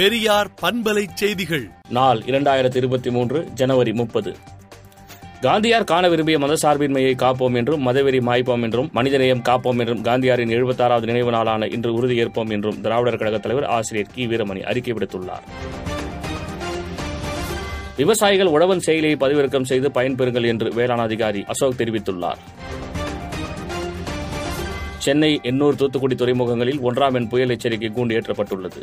பெரியார் பண்பலை செய்திகள். நாள் இரண்டாயிரத்தி இருபத்தி மூன்று ஜனவரி முப்பது. காந்தியார் காண விரும்பிய மதசார்பின்மையை காப்போம் என்றும் மதவெறி மாய்ப்போம் என்றும் மனிதநேயம் காப்போம் என்றும் காந்தியாரின் எழுபத்தாறாவது நினைவு நாளான இன்று உறுதியேற்போம் என்றும் திராவிடர் கழகத் தலைவர் ஆசிரியர் கி. வீரமணி அறிக்கை விடுத்துள்ளார். விவசாயிகள் உழவன் செயலியை பதிவிறக்கம் செய்து பயன்பெறுங்கள் என்று வேளாண் அதிகாரி அசோக் தெரிவித்துள்ளார். சென்னை எண்ணூர் தூத்துக்குடி துறைமுகங்களில் ஒன்றாம் எண் புயல் எச்சரிக்கை கூண்டு ஏற்றப்பட்டுள்ளது.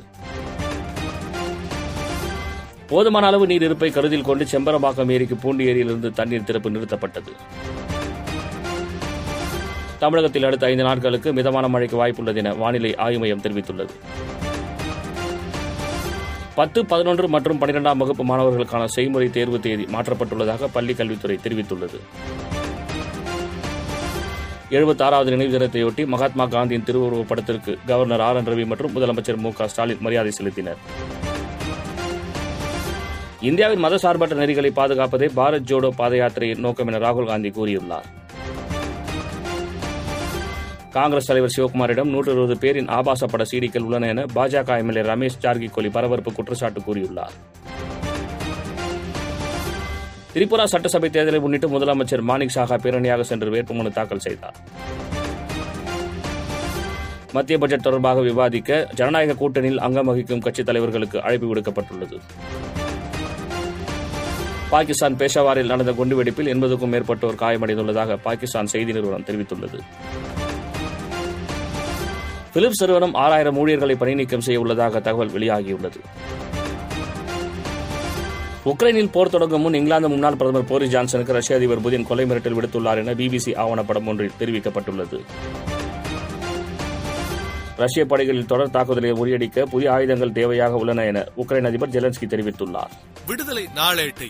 போதுமான அளவு நீர் இருப்பை கருத்தில் கொண்டு செம்பரம்பாக்கம் ஏரிக்கு பூண்டி ஏரியிலிருந்து தண்ணீர் திறப்பு நிறுத்தப்பட்டது. தமிழகத்தில் அடுத்த ஐந்து நாட்களுக்கு மிதமான மழைக்கு வாய்ப்புள்ளது என வானிலை ஆய்வு மையம் தெரிவித்துள்ளது. பத்து பதினொன்று மற்றும் பன்னிரெண்டாம் வகுப்பு மாணவர்களுக்கான செய்முறை தேர்வு தேதி மாற்றப்பட்டுள்ளதாக பள்ளிக் கல்வித்துறை தெரிவித்துள்ளது. எழுபத்தாறாவது நினைவு தினத்தையொட்டி மகாத்மா காந்தியின் திருவுருவப் படத்திற்கு கவர்னர் ஆர் என் ரவி மற்றும் முதலமைச்சர் மு க ஸ்டாலின் மரியாதை செலுத்தினர். இந்தியாவின் மதசார்பற்ற நெறிகளை பாதுகாப்பதே பாரத் ஜோடோ பாத யாத்திரையின் நோக்கம் என ராகுல் காந்தி கூறியுள்ளார். காங்கிரஸ் தலைவர் சிவகுமாரிடம் நூற்று இருபது பேரின் ஆபாச பட சீடிகள் உள்ளன என பாஜக எம்எல்ஏ ரமேஷ் ஜார்கிகோலி பரபரப்பு குற்றச்சாட்டு கூறியுள்ளார். திரிபுரா சட்டசபை தேர்தலை முன்னிட்டு முதலமைச்சர் மாணிக் சாகா பேரணியாக சென்று வேட்புமனு தாக்கல் செய்தார். மத்திய பட்ஜெட் தொடர்பாக விவாதிக்க ஜனநாயக கூட்டணியில் அங்கம் வகிக்கும் கட்சித் தலைவர்களுக்கு அழைப்பு விடுக்கப்பட்டுள்ளது. பாகிஸ்தான் பேஷாவாரில் நடந்த குண்டுவெடிப்பில் எண்பதுக்கும் மேற்பட்டோர் காயமடைந்துள்ளதாக பாகிஸ்தான் செய்தி நிறுவனம் தெரிவித்துள்ளது. பிலிப்ஸ் நிறுவனம் ஆறாயிரம் ஊழியர்களை பணிநீக்கம் செய்ய உள்ளதாக தகவல் வெளியாகியுள்ளது. உக்ரைனில் போர் தொடங்கும் முன் இங்கிலாந்து முன்னாள் பிரதமர் போரிஸ் ஜான்சனுக்கு ரஷ்ய அதிபர் புதின் கொலை மிரட்டல் விடுத்துள்ளார் என பிபிசி ஆவணப்படம் ஒன்றில் தெரிவிக்கப்பட்டுள்ளது. ரஷ்ய படைகளில் தொடர் தாக்குதலை முறியடிக்க புதிய ஆயுதங்கள் தேவையாக உள்ளன என உக்ரைன் அதிபர் ஜெலன்ஸ்கி தெரிவித்துள்ளார். விடுதலை நாளேட்டை